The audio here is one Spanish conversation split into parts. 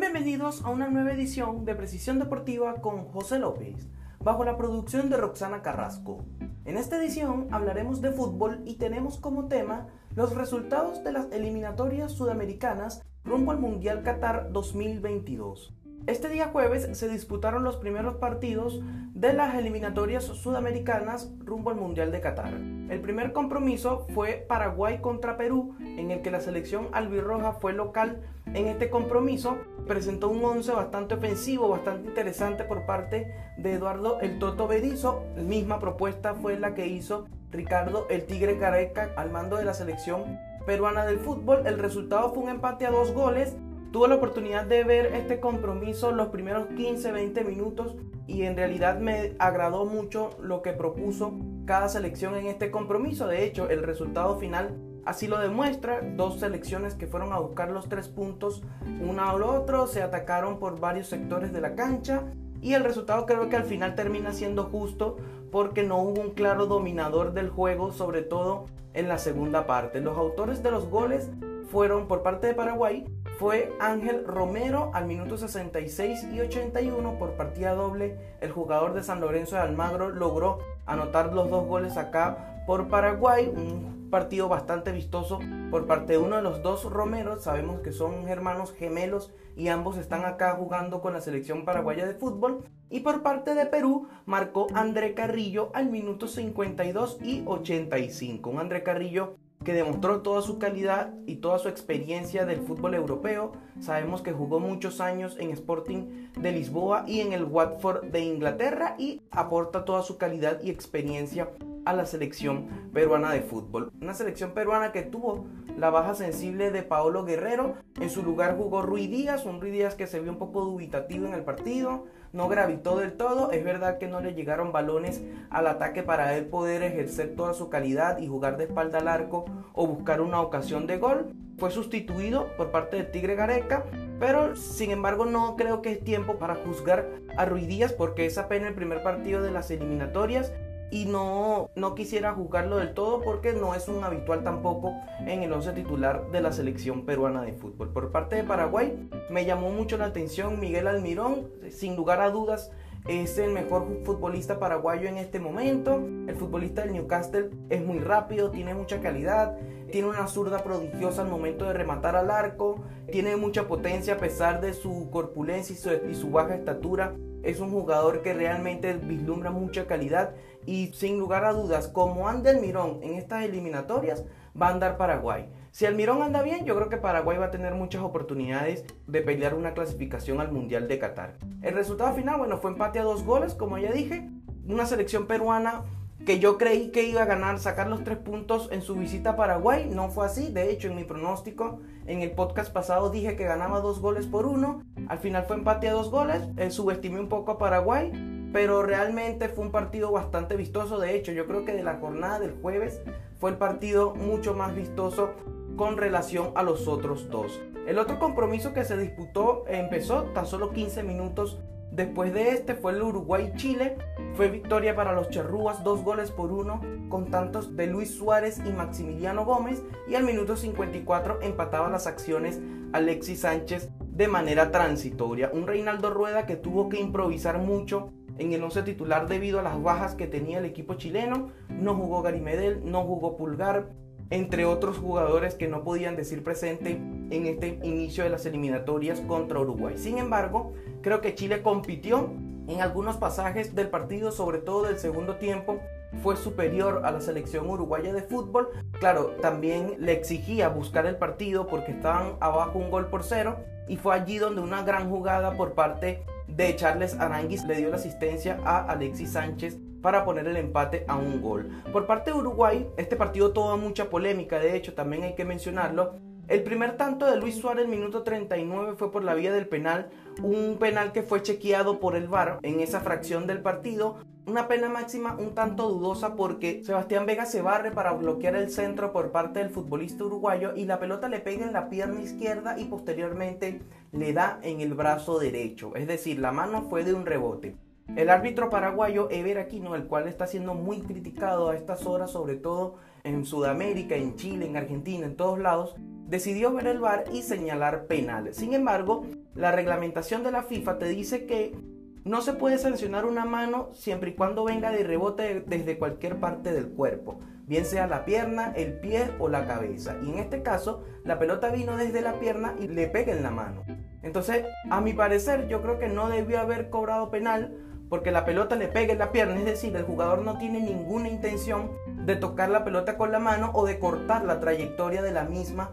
Bienvenidos a una nueva edición de Precisión Deportiva con José López, bajo la producción de Roxana Carrasco. En esta edición hablaremos de fútbol y tenemos como tema los resultados de las eliminatorias sudamericanas rumbo al Mundial Qatar 2022. Este día jueves se disputaron los primeros partidos de las eliminatorias sudamericanas rumbo al Mundial de Qatar. El primer compromiso fue Paraguay contra Perú, en el que la selección albirroja fue local. En este compromiso presentó un once bastante ofensivo, bastante interesante por parte de Eduardo el Toto Berizo. Misma propuesta fue la que hizo Ricardo el Tigre Careca al mando de la selección peruana del fútbol. El resultado fue un empate a dos goles Tuve la oportunidad de ver este compromiso los primeros 15-20 minutos y en realidad me agradó mucho lo que propuso cada selección en este compromiso. De hecho, el resultado final así lo demuestra. Dos selecciones que fueron a buscar los tres puntos uno al otro, se atacaron por varios sectores de la cancha y el resultado creo que al final termina siendo justo porque no hubo un claro dominador del juego, sobre todo en la segunda parte. Los autores de los goles fueron por parte de Paraguay fue Ángel Romero al minuto 66 y 81 por partida doble. El jugador de San Lorenzo de Almagro logró anotar los dos goles acá por Paraguay. Un partido bastante vistoso por parte de uno de los dos Romeros. Sabemos que son hermanos gemelos y ambos están acá jugando con la selección paraguaya de fútbol. Y por parte de Perú marcó André Carrillo al minuto 52 y 85. Un André Carrillo que demostró toda su calidad y toda su experiencia del fútbol europeo. Sabemos que jugó muchos años en Sporting de Lisboa y en el Watford de Inglaterra y aporta toda su calidad y experiencia a la selección peruana de fútbol. Una selección peruana que tuvo la baja sensible de Paolo Guerrero. En su lugar jugó Rui Díaz, un Rui Díaz que se vio un poco dubitativo en el partido no gravitó del todo. Es verdad que no le llegaron balones al ataque para él poder ejercer toda su calidad y jugar de espalda al arco o buscar una ocasión de gol. Fue sustituido por parte del Tigre Gareca, pero sin embargo no creo que es tiempo para juzgar a Ruidías porque es apenas el primer partido de las eliminatorias y no, no quisiera juzgarlo del todo porque no es un habitual tampoco en el 11 titular de la selección peruana de fútbol. Por parte de Paraguay me llamó mucho la atención Miguel Almirón, sin lugar a dudas es el mejor futbolista paraguayo en este momento. El futbolista del Newcastle es muy rápido, tiene mucha calidad, tiene una zurda prodigiosa al momento de rematar al arco, tiene mucha potencia a pesar de su corpulencia y su baja estatura. Es un jugador que realmente vislumbra mucha calidad y sin lugar a dudas, como anda el Mirón en estas eliminatorias, va a andar Paraguay. Si el Mirón anda bien, yo creo que Paraguay va a tener muchas oportunidades de pelear una clasificación al Mundial de Qatar. El resultado final, bueno, fue empate a dos goles, como ya dije. Una selección peruana que yo creí que iba a ganar, sacar los tres puntos en su visita a Paraguay. No fue así. De hecho, en mi pronóstico, en el podcast pasado dije que ganaba dos goles por uno. Al final fue empate a dos goles. Eh, subestimé un poco a Paraguay pero realmente fue un partido bastante vistoso. De hecho, yo creo que de la jornada del jueves fue el partido mucho más vistoso con relación a los otros dos. El otro compromiso que se disputó empezó tan solo 15 minutos después de este, fue el Uruguay-Chile. Fue victoria para los Cherrúas, dos goles por uno, con tantos de Luis Suárez y Maximiliano Gómez. Y al minuto 54 empataba las acciones Alexis Sánchez de manera transitoria. Un Reinaldo Rueda que tuvo que improvisar mucho en el 11 titular debido a las bajas que tenía el equipo chileno. No jugó Gary Medel, no jugó Pulgar, entre otros jugadores que no podían decir presente en este inicio de las eliminatorias contra Uruguay. Sin embargo, creo que Chile compitió en algunos pasajes del partido, sobre todo del segundo tiempo, fue superior a la selección uruguaya de fútbol. Claro, también le exigía buscar el partido porque estaban abajo un gol por cero y fue allí donde una gran jugada por parte de Charles Aranguis le dio la asistencia a Alexis Sánchez para poner el empate a un gol. Por parte de Uruguay, este partido tuvo mucha polémica, de hecho también hay que mencionarlo. El primer tanto de Luis Suárez, minuto 39, fue por la vía del penal, un penal que fue chequeado por el VAR en esa fracción del partido. Una pena máxima un tanto dudosa porque Sebastián Vega se barre para bloquear el centro por parte del futbolista uruguayo y la pelota le pega en la pierna izquierda y posteriormente le da en el brazo derecho. Es decir, la mano fue de un rebote. El árbitro paraguayo Ever Aquino, el cual está siendo muy criticado a estas horas, sobre todo en Sudamérica, en Chile, en Argentina, en todos lados, decidió ver el VAR y señalar penal. Sin embargo, la reglamentación de la FIFA te dice que no se puede sancionar una mano siempre y cuando venga de rebote desde cualquier parte del cuerpo, bien sea la pierna, el pie o la cabeza. Y en este caso, la pelota vino desde la pierna y le pega en la mano. Entonces, a mi parecer, yo creo que no debió haber cobrado penal porque la pelota le pega en la pierna, es decir, el jugador no tiene ninguna intención de tocar la pelota con la mano o de cortar la trayectoria de la misma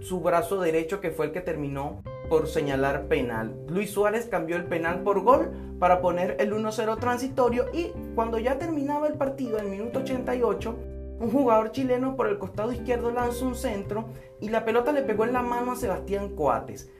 su brazo derecho que fue el que terminó por señalar penal. Luis Suárez cambió el penal por gol para poner el 1-0 transitorio y cuando ya terminaba el partido, en el minuto 88, un jugador chileno por el costado izquierdo lanzó un centro y la pelota le pegó en la mano a Sebastián Coates.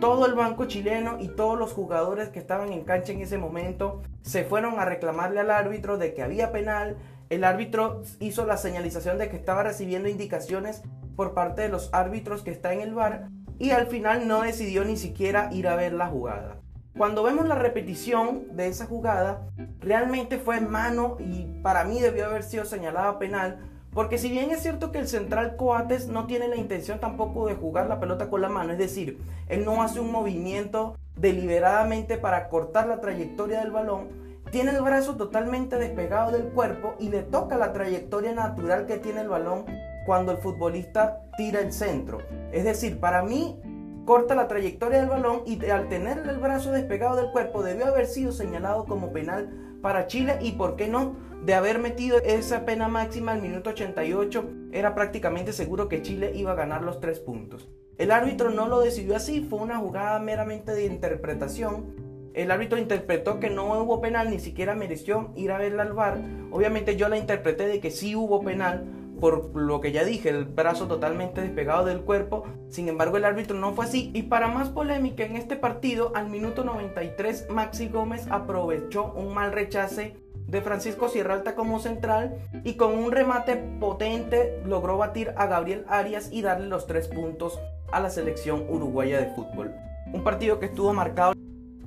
Todo el banco chileno y todos los jugadores que estaban en cancha en ese momento se fueron a reclamarle al árbitro de que había penal. El árbitro hizo la señalización de que estaba recibiendo indicaciones por parte de los árbitros que está en el bar y al final no decidió ni siquiera ir a ver la jugada. Cuando vemos la repetición de esa jugada, realmente fue en mano y para mí debió haber sido señalada penal, porque si bien es cierto que el central Coates no tiene la intención tampoco de jugar la pelota con la mano, es decir, él no hace un movimiento deliberadamente para cortar la trayectoria del balón, tiene el brazo totalmente despegado del cuerpo y le toca la trayectoria natural que tiene el balón cuando el futbolista tira el centro. Es decir, para mí corta la trayectoria del balón y al tener el brazo despegado del cuerpo debió haber sido señalado como penal para Chile y por qué no de haber metido esa pena máxima al minuto 88 era prácticamente seguro que Chile iba a ganar los tres puntos. El árbitro no lo decidió así, fue una jugada meramente de interpretación. El árbitro interpretó que no hubo penal, ni siquiera mereció ir a verla al bar. Obviamente yo la interpreté de que sí hubo penal, por lo que ya dije, el brazo totalmente despegado del cuerpo. Sin embargo, el árbitro no fue así. Y para más polémica en este partido, al minuto 93, Maxi Gómez aprovechó un mal rechace de Francisco Sierra Alta como central y con un remate potente logró batir a Gabriel Arias y darle los tres puntos a la selección uruguaya de fútbol. Un partido que estuvo marcado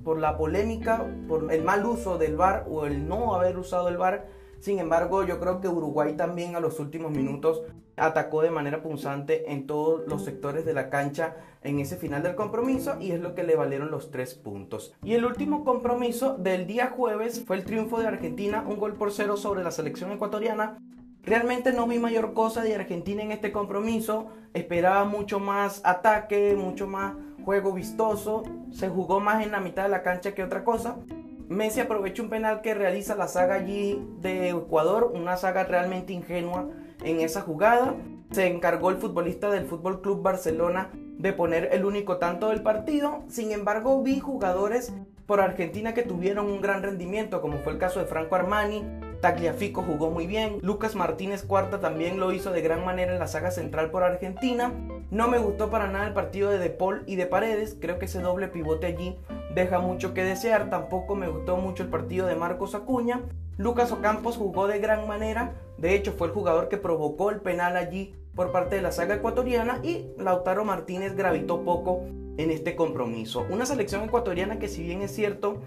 por la polémica, por el mal uso del VAR o el no haber usado el VAR sin embargo, yo creo que Uruguay también a los últimos minutos atacó de manera punzante en todos los sectores de la cancha en ese final del compromiso y es lo que le valieron los tres puntos. Y el último compromiso del día jueves fue el triunfo de Argentina, un gol por cero sobre la selección ecuatoriana. Realmente no vi mayor cosa de Argentina en este compromiso, esperaba mucho más ataque, mucho más juego vistoso, se jugó más en la mitad de la cancha que otra cosa. Messi aprovecha un penal que realiza la saga allí de Ecuador, una saga realmente ingenua en esa jugada. Se encargó el futbolista del Fútbol Club Barcelona de poner el único tanto del partido. Sin embargo, vi jugadores por Argentina que tuvieron un gran rendimiento, como fue el caso de Franco Armani, Tagliafico jugó muy bien, Lucas Martínez Cuarta también lo hizo de gran manera en la saga central por Argentina. No me gustó para nada el partido de De Paul y de Paredes, creo que ese doble pivote allí deja mucho que desear. Tampoco me gustó mucho el partido de Marcos Acuña. Lucas Ocampos jugó de gran manera, de hecho fue el jugador que provocó el penal allí por parte de la saga ecuatoriana y Lautaro Martínez gravitó poco en este compromiso. Una selección ecuatoriana que si bien es cierto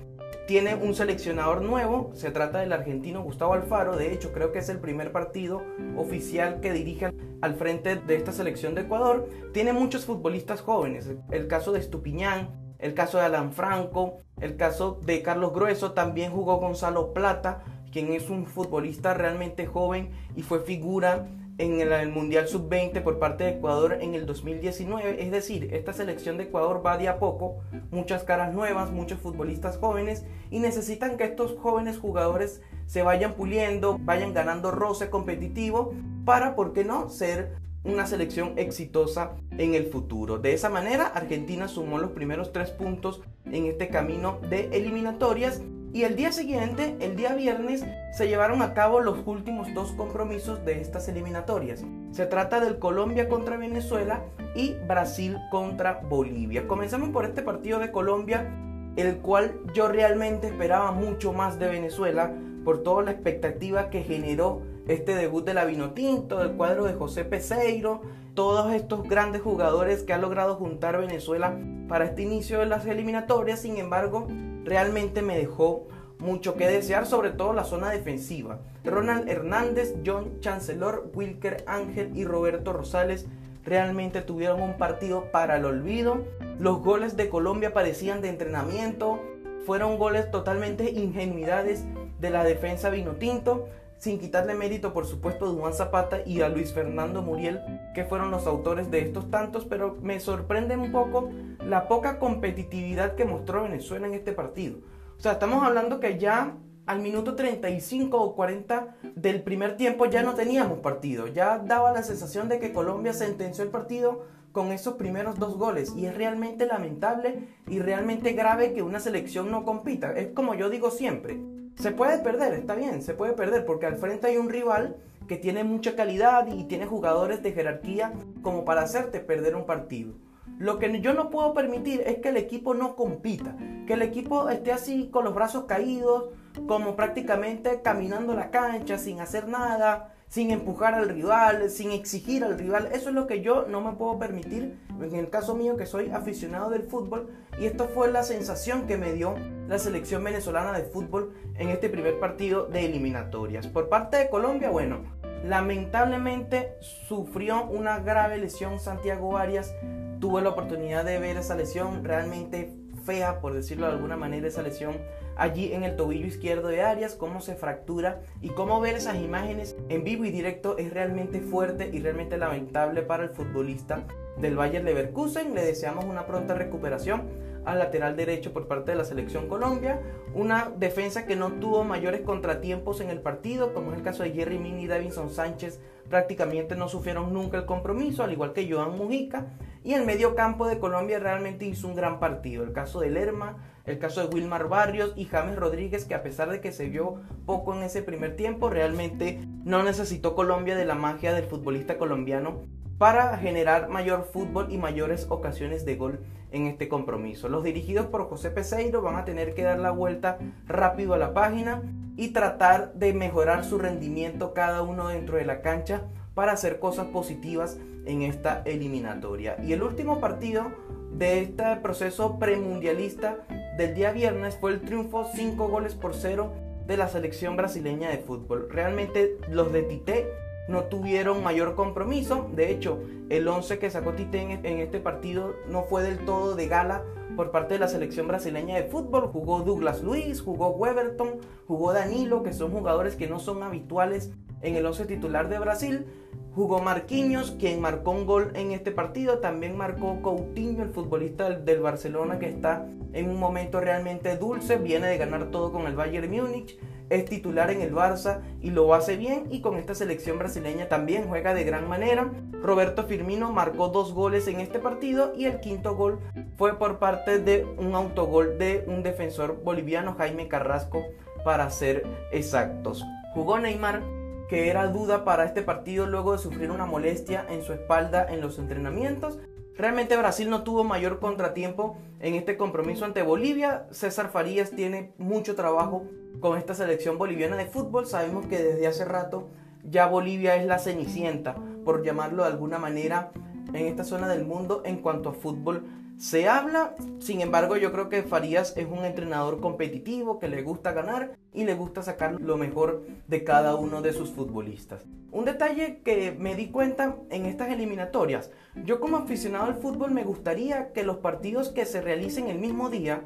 tiene un seleccionador nuevo, se trata del argentino Gustavo Alfaro, de hecho creo que es el primer partido oficial que dirige al frente de esta selección de Ecuador, tiene muchos futbolistas jóvenes, el caso de Estupiñán, el caso de Alan Franco, el caso de Carlos Grueso, también jugó Gonzalo Plata, quien es un futbolista realmente joven y fue figura en el, Mundial Sub-20 por parte de Ecuador en el 2019. Es decir, esta selección de Ecuador va de a poco, muchas caras nuevas, muchos futbolistas jóvenes y necesitan que estos jóvenes jugadores se vayan puliendo, vayan ganando roce competitivo para, ¿por qué no?, ser una selección exitosa en el futuro. De esa manera, Argentina sumó los primeros tres puntos en este camino de eliminatorias y el día siguiente, el día viernes, se llevaron a cabo los últimos dos compromisos de estas eliminatorias. Se trata del Colombia contra Venezuela y Brasil contra Bolivia. Comenzamos por este partido de Colombia, el cual yo realmente esperaba mucho más de Venezuela por toda la expectativa que generó este debut de la Vinotinto, del cuadro de José Peseiro, todos estos grandes jugadores que ha logrado juntar Venezuela para este inicio de las eliminatorias, sin embargo, realmente me dejó mucho que desear, sobre todo la zona defensiva. Ronald Hernández, John Chancellor, Wilker Ángel y Roberto Rosales realmente tuvieron un partido para el olvido. Los goles de Colombia parecían de entrenamiento, fueron goles totalmente ingenuidades de la defensa vino tinto, sin quitarle mérito por supuesto a Juan Zapata y a Luis Fernando Muriel, que fueron los autores de estos tantos, pero me sorprende un poco la poca competitividad que mostró Venezuela en este partido. O sea, estamos hablando que ya al minuto 35 o 40 del primer tiempo ya no teníamos partido, ya daba la sensación de que Colombia sentenció el partido con esos primeros dos goles y es realmente lamentable y realmente grave que una selección no compita. Es como yo digo siempre, se puede perder, está bien, se puede perder porque al frente hay un rival que tiene mucha calidad y tiene jugadores de jerarquía como para hacerte perder un partido. Lo que yo no puedo permitir es que el equipo no compita, que el equipo esté así con los brazos caídos, como prácticamente caminando la cancha sin hacer nada, sin empujar al rival, sin exigir al rival. Eso es lo que yo no me puedo permitir en el caso mío que soy aficionado del fútbol y esto fue la sensación que me dio la selección venezolana de fútbol en este primer partido de eliminatorias. Por parte de Colombia, bueno, lamentablemente sufrió una grave lesión Santiago Arias tuve la oportunidad de ver esa lesión realmente fea, por decirlo de alguna manera, esa lesión allí en el tobillo izquierdo de Arias, cómo se fractura y cómo ver esas imágenes en vivo y directo es realmente fuerte y realmente lamentable para el futbolista del Bayern Leverkusen. Le deseamos una pronta recuperación al lateral derecho por parte de la selección Colombia. Una defensa que no tuvo mayores contratiempos en el partido, como es el caso de Jerry Min y Davinson Sánchez, prácticamente no sufrieron nunca el compromiso, al igual que Joan Mujica. Y el medio campo de Colombia realmente hizo un gran partido. El caso de Lerma, el caso de Wilmar Barrios y James Rodríguez, que a pesar de que se vio poco en ese primer tiempo, realmente no necesitó Colombia de la magia del futbolista colombiano para generar mayor fútbol y mayores ocasiones de gol en este compromiso. Los dirigidos por José Peseiro van a tener que dar la vuelta rápido a la página y tratar de mejorar su rendimiento cada uno dentro de la cancha para hacer cosas positivas en esta eliminatoria. Y el último partido de este proceso premundialista del día viernes fue el triunfo 5 goles por 0 de la selección brasileña de fútbol. Realmente los de Tite no tuvieron mayor compromiso. De hecho, el 11 que sacó Tite en este partido no fue del todo de gala por parte de la selección brasileña de fútbol. Jugó Douglas Luis, jugó Weberton, jugó Danilo, que son jugadores que no son habituales en el 11 titular de Brasil. Jugó Marquinhos, quien marcó un gol en este partido. También marcó Coutinho, el futbolista del, Barcelona, que está en un momento realmente dulce. Viene de ganar todo con el Bayern Múnich es titular en el Barça y lo hace bien y con esta selección brasileña también juega de gran manera. Roberto Firmino marcó dos goles en este partido y el quinto gol fue por parte de un autogol de un defensor boliviano Jaime Carrasco para ser exactos. Jugó Neymar que era duda para este partido luego de sufrir una molestia en su espalda en los entrenamientos. Realmente Brasil no tuvo mayor contratiempo en este compromiso ante Bolivia. César Farías tiene mucho trabajo con esta selección boliviana de fútbol. Sabemos que desde hace rato ya Bolivia es la cenicienta, por llamarlo de alguna manera, en esta zona del mundo en cuanto a fútbol se habla. Sin embargo, yo creo que Farías es un entrenador competitivo que le gusta ganar y le gusta sacar lo mejor de cada uno de sus futbolistas. Un detalle que me di cuenta en estas eliminatorias, yo como aficionado al fútbol me gustaría que los partidos que se realicen el mismo día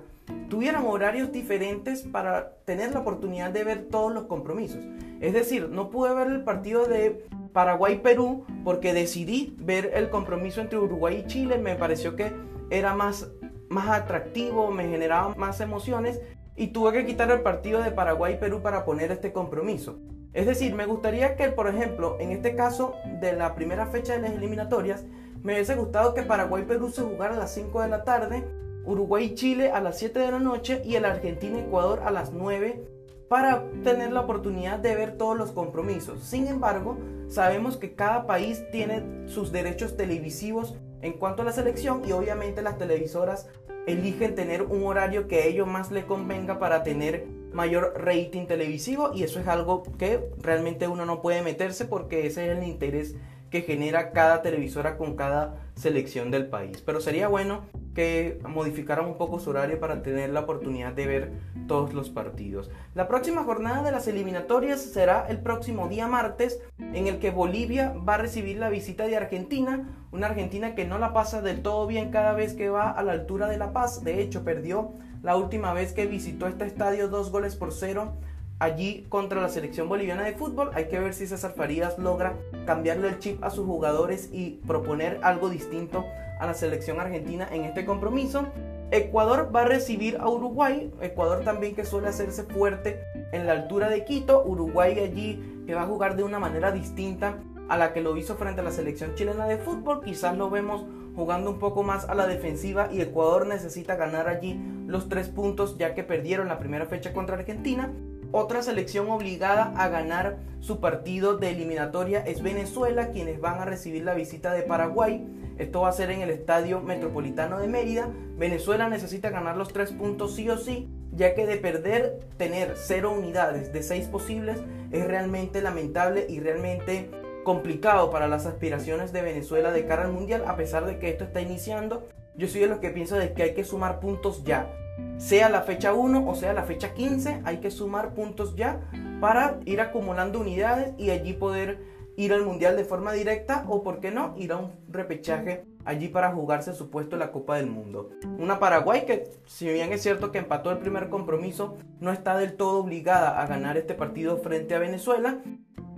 tuvieran horarios diferentes para tener la oportunidad de ver todos los compromisos. Es decir, no pude ver el partido de Paraguay-Perú porque decidí ver el compromiso entre Uruguay y Chile. Me pareció que era más, más atractivo, me generaba más emociones y tuve que quitar el partido de Paraguay-Perú para poner este compromiso. Es decir, me gustaría que, por ejemplo, en este caso de la primera fecha de las eliminatorias, me hubiese gustado que Paraguay-Perú se jugara a las 5 de la tarde Uruguay-Chile a las 7 de la noche y el Argentina-Ecuador a las 9 para tener la oportunidad de ver todos los compromisos. Sin embargo, sabemos que cada país tiene sus derechos televisivos en cuanto a la selección y obviamente las televisoras eligen tener un horario que a ellos más le convenga para tener mayor rating televisivo y eso es algo que realmente uno no puede meterse porque ese es el interés que genera cada televisora con cada selección del país. Pero sería bueno que modificaran un poco su horario para tener la oportunidad de ver todos los partidos. La próxima jornada de las eliminatorias será el próximo día martes, en el que Bolivia va a recibir la visita de Argentina, una Argentina que no la pasa del todo bien cada vez que va a la altura de La Paz. De hecho, perdió la última vez que visitó este estadio dos goles por cero allí contra la selección boliviana de fútbol. Hay que ver si César Farías logra cambiarle el chip a sus jugadores y proponer algo distinto a la selección argentina en este compromiso. Ecuador va a recibir a Uruguay, Ecuador también que suele hacerse fuerte en la altura de Quito, Uruguay allí que va a jugar de una manera distinta a la que lo hizo frente a la selección chilena de fútbol, quizás lo vemos jugando un poco más a la defensiva y Ecuador necesita ganar allí los tres puntos ya que perdieron la primera fecha contra Argentina otra selección obligada a ganar su partido de eliminatoria es Venezuela, quienes van a recibir la visita de Paraguay. Esto va a ser en el Estadio Metropolitano de Mérida. Venezuela necesita ganar los tres puntos sí o sí, ya que de perder tener cero unidades de seis posibles es realmente lamentable y realmente complicado para las aspiraciones de Venezuela de cara al Mundial, a pesar de que esto está iniciando. Yo soy de los que pienso de que hay que sumar puntos ya sea la fecha 1 o sea la fecha 15, hay que sumar puntos ya para ir acumulando unidades y allí poder ir al mundial de forma directa o, por qué no, ir a un repechaje allí para jugarse supuesto la Copa del Mundo. Una Paraguay que, si bien es cierto que empató el primer compromiso, no está del todo obligada a ganar este partido frente a Venezuela.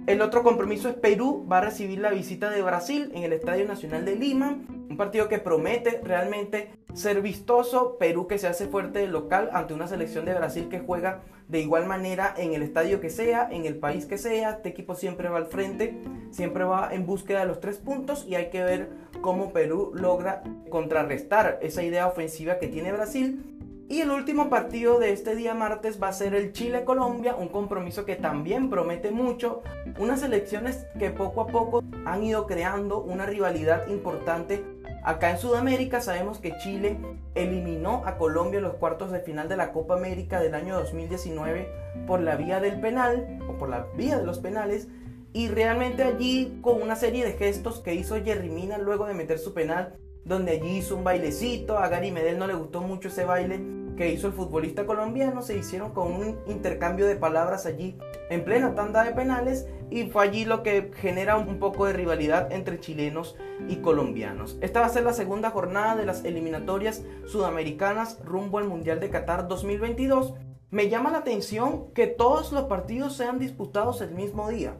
El otro compromiso es Perú, va a recibir la visita de Brasil en el Estadio Nacional de Lima, un partido que promete realmente ser vistoso. Perú que se hace fuerte de local ante una selección de Brasil que juega de igual manera en el estadio que sea, en el país que sea. Este equipo siempre va al frente, siempre va en búsqueda de los tres puntos y hay que ver cómo Perú logra contrarrestar esa idea ofensiva que tiene Brasil. Y el último partido de este día martes va a ser el Chile-Colombia, un compromiso que también promete mucho. Unas elecciones que poco a poco han ido creando una rivalidad importante Acá en Sudamérica sabemos que Chile eliminó a Colombia en los cuartos de final de la Copa América del año 2019 por la vía del penal o por la vía de los penales y realmente allí con una serie de gestos que hizo Jerry Mina luego de meter su penal donde allí hizo un bailecito, a Gary Medel no le gustó mucho ese baile que hizo el futbolista colombiano, se hicieron con un intercambio de palabras allí en plena tanda de penales y fue allí lo que genera un poco de rivalidad entre chilenos y colombianos. Esta va a ser la segunda jornada de las eliminatorias sudamericanas rumbo al Mundial de Qatar 2022. Me llama la atención que todos los partidos sean disputados el mismo día.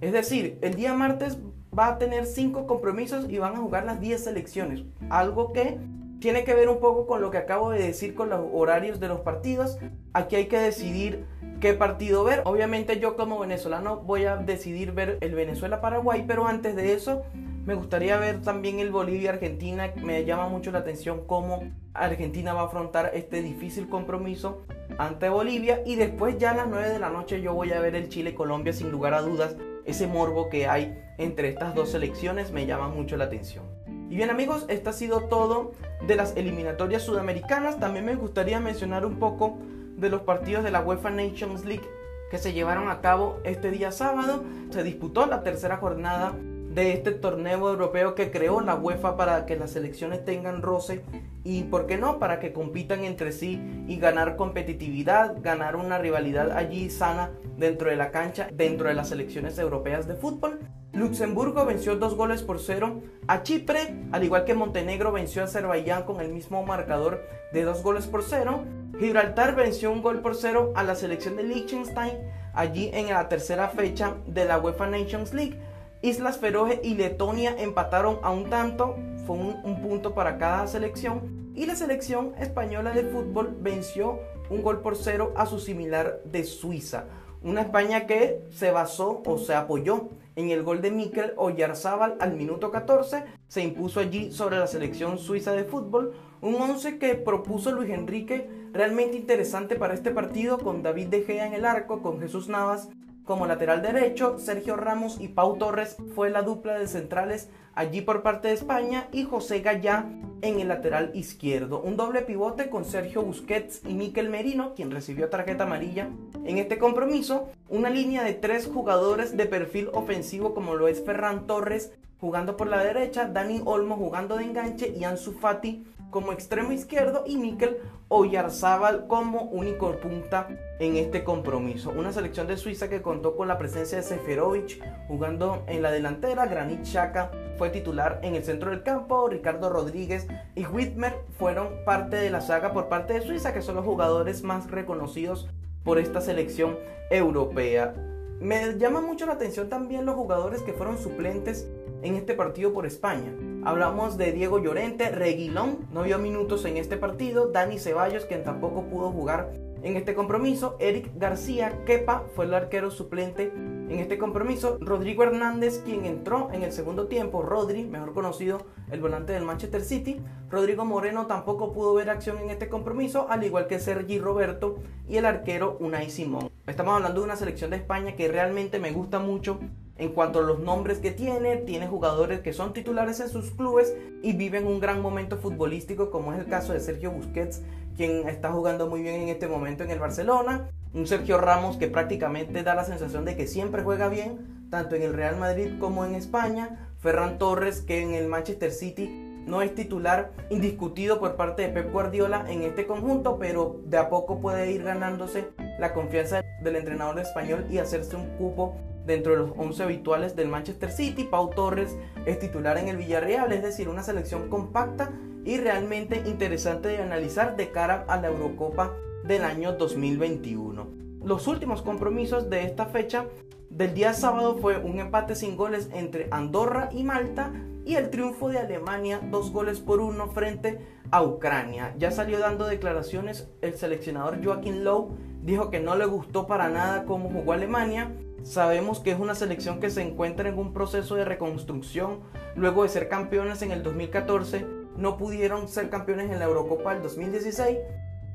Es decir, el día martes va a tener 5 compromisos y van a jugar las 10 selecciones. Algo que tiene que ver un poco con lo que acabo de decir con los horarios de los partidos. Aquí hay que decidir qué partido ver. Obviamente yo como venezolano voy a decidir ver el Venezuela-Paraguay, pero antes de eso me gustaría ver también el Bolivia-Argentina. Me llama mucho la atención cómo Argentina va a afrontar este difícil compromiso ante Bolivia. Y después ya a las 9 de la noche yo voy a ver el Chile-Colombia sin lugar a dudas. Ese morbo que hay entre estas dos selecciones me llama mucho la atención. Y bien amigos, esto ha sido todo de las eliminatorias sudamericanas. También me gustaría mencionar un poco de los partidos de la UEFA Nations League que se llevaron a cabo este día sábado. Se disputó la tercera jornada de este torneo europeo que creó la UEFA para que las selecciones tengan roce y, ¿por qué no?, para que compitan entre sí y ganar competitividad, ganar una rivalidad allí sana dentro de la cancha, dentro de las selecciones europeas de fútbol. Luxemburgo venció dos goles por cero a Chipre, al igual que Montenegro venció a Azerbaiyán con el mismo marcador de dos goles por cero. Gibraltar venció un gol por cero a la selección de Liechtenstein allí en la tercera fecha de la UEFA Nations League. Islas Feroe y Letonia empataron a un tanto, fue un, un punto para cada selección. Y la selección española de fútbol venció un gol por cero a su similar de Suiza. Una España que se basó o se apoyó en el gol de Mikel Oyarzábal al minuto 14, se impuso allí sobre la selección suiza de fútbol, un 11 que propuso Luis Enrique realmente interesante para este partido con David De Gea en el arco, con Jesús Navas como lateral derecho, Sergio Ramos y Pau Torres fue la dupla de centrales allí por parte de España y José Gallá en el lateral izquierdo. Un doble pivote con Sergio Busquets y Miquel Merino, quien recibió tarjeta amarilla en este compromiso. Una línea de tres jugadores de perfil ofensivo como lo es Ferran Torres jugando por la derecha, Dani Olmo jugando de enganche y Ansu Fati como extremo izquierdo y Mikel Oyarzábal como único punta en este compromiso. Una selección de Suiza que contó con la presencia de Seferovic jugando en la delantera, Granit Xhaka fue titular en el centro del campo, Ricardo Rodríguez y Whitmer fueron parte de la saga por parte de Suiza, que son los jugadores más reconocidos por esta selección europea. Me llama mucho la atención también los jugadores que fueron suplentes en este partido por España. Hablamos de Diego Llorente, Reguilón, no vio minutos en este partido, Dani Ceballos, quien tampoco pudo jugar en este compromiso, Eric García Kepa fue el arquero suplente en este compromiso, Rodrigo Hernández, quien entró en el segundo tiempo, Rodri, mejor conocido el volante del Manchester City, Rodrigo Moreno tampoco pudo ver acción en este compromiso, al igual que Sergi Roberto y el arquero Unai Simón. Estamos hablando de una selección de España que realmente me gusta mucho en cuanto a los nombres que tiene, tiene jugadores que son titulares en sus clubes y viven un gran momento futbolístico, como es el caso de Sergio Busquets, quien está jugando muy bien en este momento en el Barcelona. Un Sergio Ramos que prácticamente da la sensación de que siempre juega bien, tanto en el Real Madrid como en España. Ferran Torres, que en el Manchester City no es titular indiscutido por parte de Pep Guardiola en este conjunto, pero de a poco puede ir ganándose la confianza del entrenador español y hacerse un cupo dentro de los 11 habituales del Manchester City. Pau Torres es titular en el Villarreal, es decir, una selección compacta y realmente interesante de analizar de cara a la Eurocopa del año 2021. Los últimos compromisos de esta fecha del día sábado fue un empate sin goles entre Andorra y Malta y el triunfo de Alemania dos goles por uno frente a Ucrania. Ya salió dando declaraciones el seleccionador Joaquín Lowe, dijo que no le gustó para nada cómo jugó Alemania Sabemos que es una selección que se encuentra en un proceso de reconstrucción. Luego de ser campeones en el 2014, no pudieron ser campeones en la Eurocopa del 2016.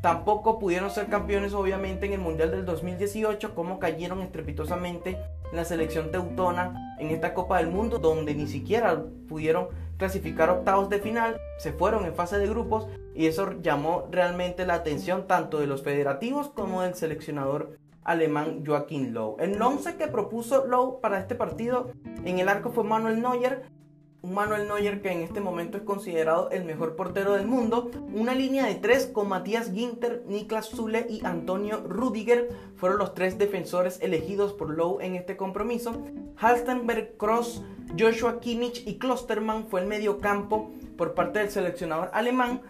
Tampoco pudieron ser campeones obviamente en el Mundial del 2018, como cayeron estrepitosamente en la selección teutona en esta Copa del Mundo, donde ni siquiera pudieron clasificar octavos de final, se fueron en fase de grupos y eso llamó realmente la atención tanto de los federativos como del seleccionador alemán Joachim Low. El 11 que propuso Low para este partido en el arco fue Manuel Neuer, un Manuel Neuer que en este momento es considerado el mejor portero del mundo. Una línea de tres con Matías Ginter, Niklas Zule y Antonio Rudiger fueron los tres defensores elegidos por Low en este compromiso. Halstenberg, Cross, Joshua Kimmich y Klosterman fue el medio campo por parte del seleccionador alemán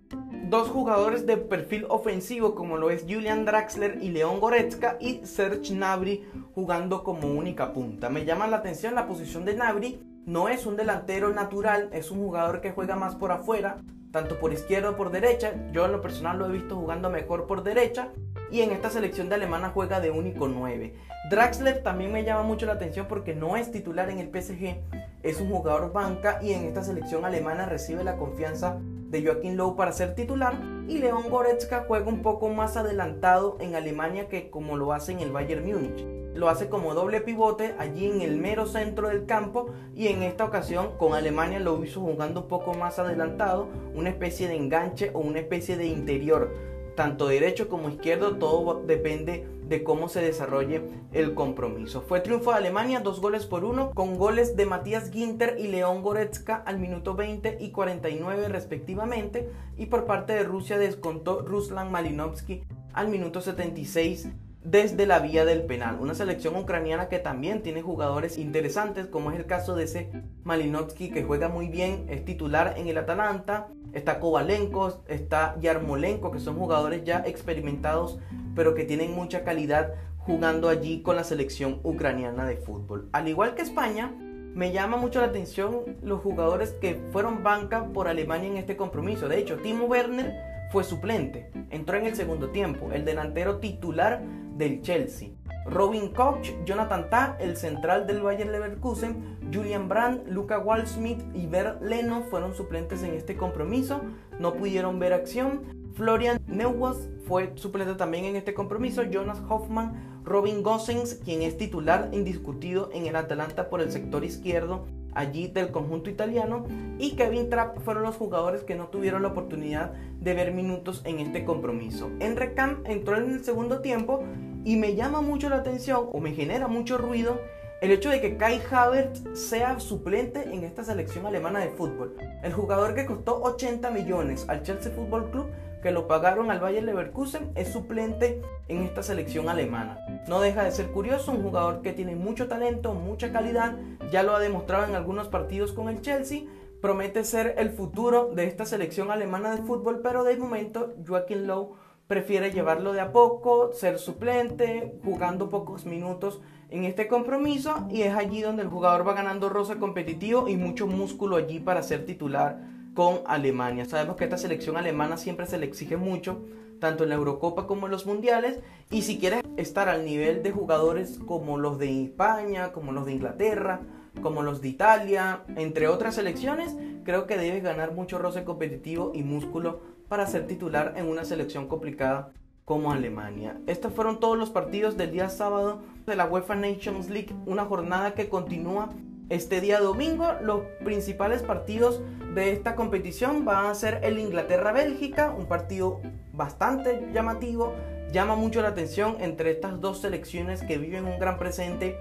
dos jugadores de perfil ofensivo como lo es Julian Draxler y León Goretzka y Serge Nabri jugando como única punta. Me llama la atención la posición de Nabri, no es un delantero natural, es un jugador que juega más por afuera, tanto por izquierda o por derecha. Yo en lo personal lo he visto jugando mejor por derecha y en esta selección de alemana juega de único 9. Draxler también me llama mucho la atención porque no es titular en el PSG, es un jugador banca y en esta selección alemana recibe la confianza de Joaquín Lowe para ser titular y León Goretzka juega un poco más adelantado en Alemania que como lo hace en el Bayern Múnich. Lo hace como doble pivote allí en el mero centro del campo y en esta ocasión con Alemania lo hizo jugando un poco más adelantado, una especie de enganche o una especie de interior tanto derecho como izquierdo, todo depende de cómo se desarrolle el compromiso. Fue triunfo de Alemania, dos goles por uno, con goles de Matías Ginter y León Goretzka al minuto 20 y 49 respectivamente, y por parte de Rusia descontó Ruslan Malinovsky al minuto 76 desde la vía del penal. Una selección ucraniana que también tiene jugadores interesantes, como es el caso de ese Malinovsky que juega muy bien, es titular en el Atalanta, Está Kovalenko, está Yarmolenko, que son jugadores ya experimentados, pero que tienen mucha calidad jugando allí con la selección ucraniana de fútbol. Al igual que España, me llama mucho la atención los jugadores que fueron banca por Alemania en este compromiso. De hecho, Timo Werner fue suplente, entró en el segundo tiempo, el delantero titular del Chelsea. Robin Koch, Jonathan Tah, el central del Bayern Leverkusen, Julian Brandt, Luca Waldschmidt y Ver Leno fueron suplentes en este compromiso, no pudieron ver acción. Florian Neuwas fue suplente también en este compromiso. Jonas Hoffman, Robin Gossens, quien es titular indiscutido en el Atalanta por el sector izquierdo, allí del conjunto italiano y Kevin Trapp fueron los jugadores que no tuvieron la oportunidad de ver minutos en este compromiso. Enrique entró en el segundo tiempo y me llama mucho la atención o me genera mucho ruido el hecho de que Kai Havertz sea suplente en esta selección alemana de fútbol. El jugador que costó 80 millones al Chelsea Football Club, que lo pagaron al Bayer Leverkusen, es suplente en esta selección alemana. No deja de ser curioso, un jugador que tiene mucho talento, mucha calidad, ya lo ha demostrado en algunos partidos con el Chelsea, promete ser el futuro de esta selección alemana de fútbol, pero de momento Joaquín Lowe prefiere llevarlo de a poco, ser suplente, jugando pocos minutos en este compromiso y es allí donde el jugador va ganando rosa competitivo y mucho músculo allí para ser titular con Alemania. Sabemos que esta selección alemana siempre se le exige mucho, tanto en la Eurocopa como en los Mundiales, y si quieres estar al nivel de jugadores como los de España, como los de Inglaterra, como los de Italia, entre otras selecciones, creo que debes ganar mucho roce competitivo y músculo para ser titular en una selección complicada como Alemania. Estos fueron todos los partidos del día sábado de la UEFA Nations League, una jornada que continúa este día domingo. Los principales partidos de esta competición van a ser el Inglaterra-Bélgica, un partido bastante llamativo, llama mucho la atención entre estas dos selecciones que viven un gran presente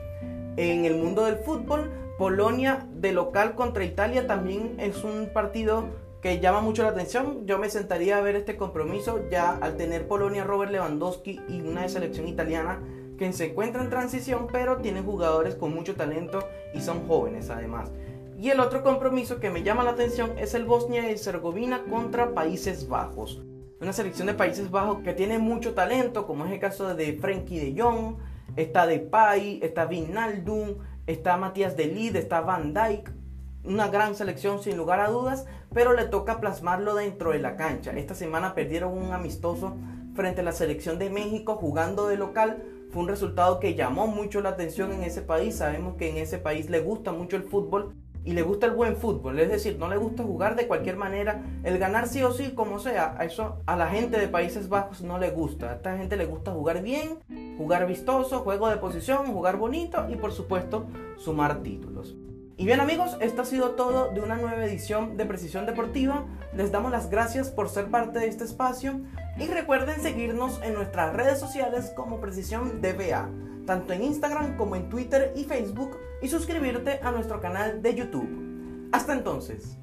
en el mundo del fútbol. Polonia de local contra Italia también es un partido que llama mucho la atención. Yo me sentaría a ver este compromiso ya al tener Polonia, Robert Lewandowski y una selección italiana que se encuentra en transición, pero tienen jugadores con mucho talento y son jóvenes además. Y el otro compromiso que me llama la atención es el Bosnia y Herzegovina contra Países Bajos. Una selección de Países Bajos que tiene mucho talento, como es el caso de Frenkie de Jong, está Depay, está Vinaldum, está Matías de Lid, está Van Dijk, una gran selección sin lugar a dudas, pero le toca plasmarlo dentro de la cancha. Esta semana perdieron un amistoso frente a la selección de México jugando de local. Fue un resultado que llamó mucho la atención en ese país. Sabemos que en ese país le gusta mucho el fútbol y le gusta el buen fútbol, es decir, no le gusta jugar de cualquier manera, el ganar sí o sí, como sea, a eso a la gente de Países Bajos no le gusta, a esta gente le gusta jugar bien, jugar vistoso, juego de posición, jugar bonito y por supuesto sumar títulos. Y bien amigos, esto ha sido todo de una nueva edición de Precisión Deportiva. Les damos las gracias por ser parte de este espacio y recuerden seguirnos en nuestras redes sociales como Precisión DBA, tanto en Instagram como en Twitter y Facebook y suscribirte a nuestro canal de YouTube. Hasta entonces.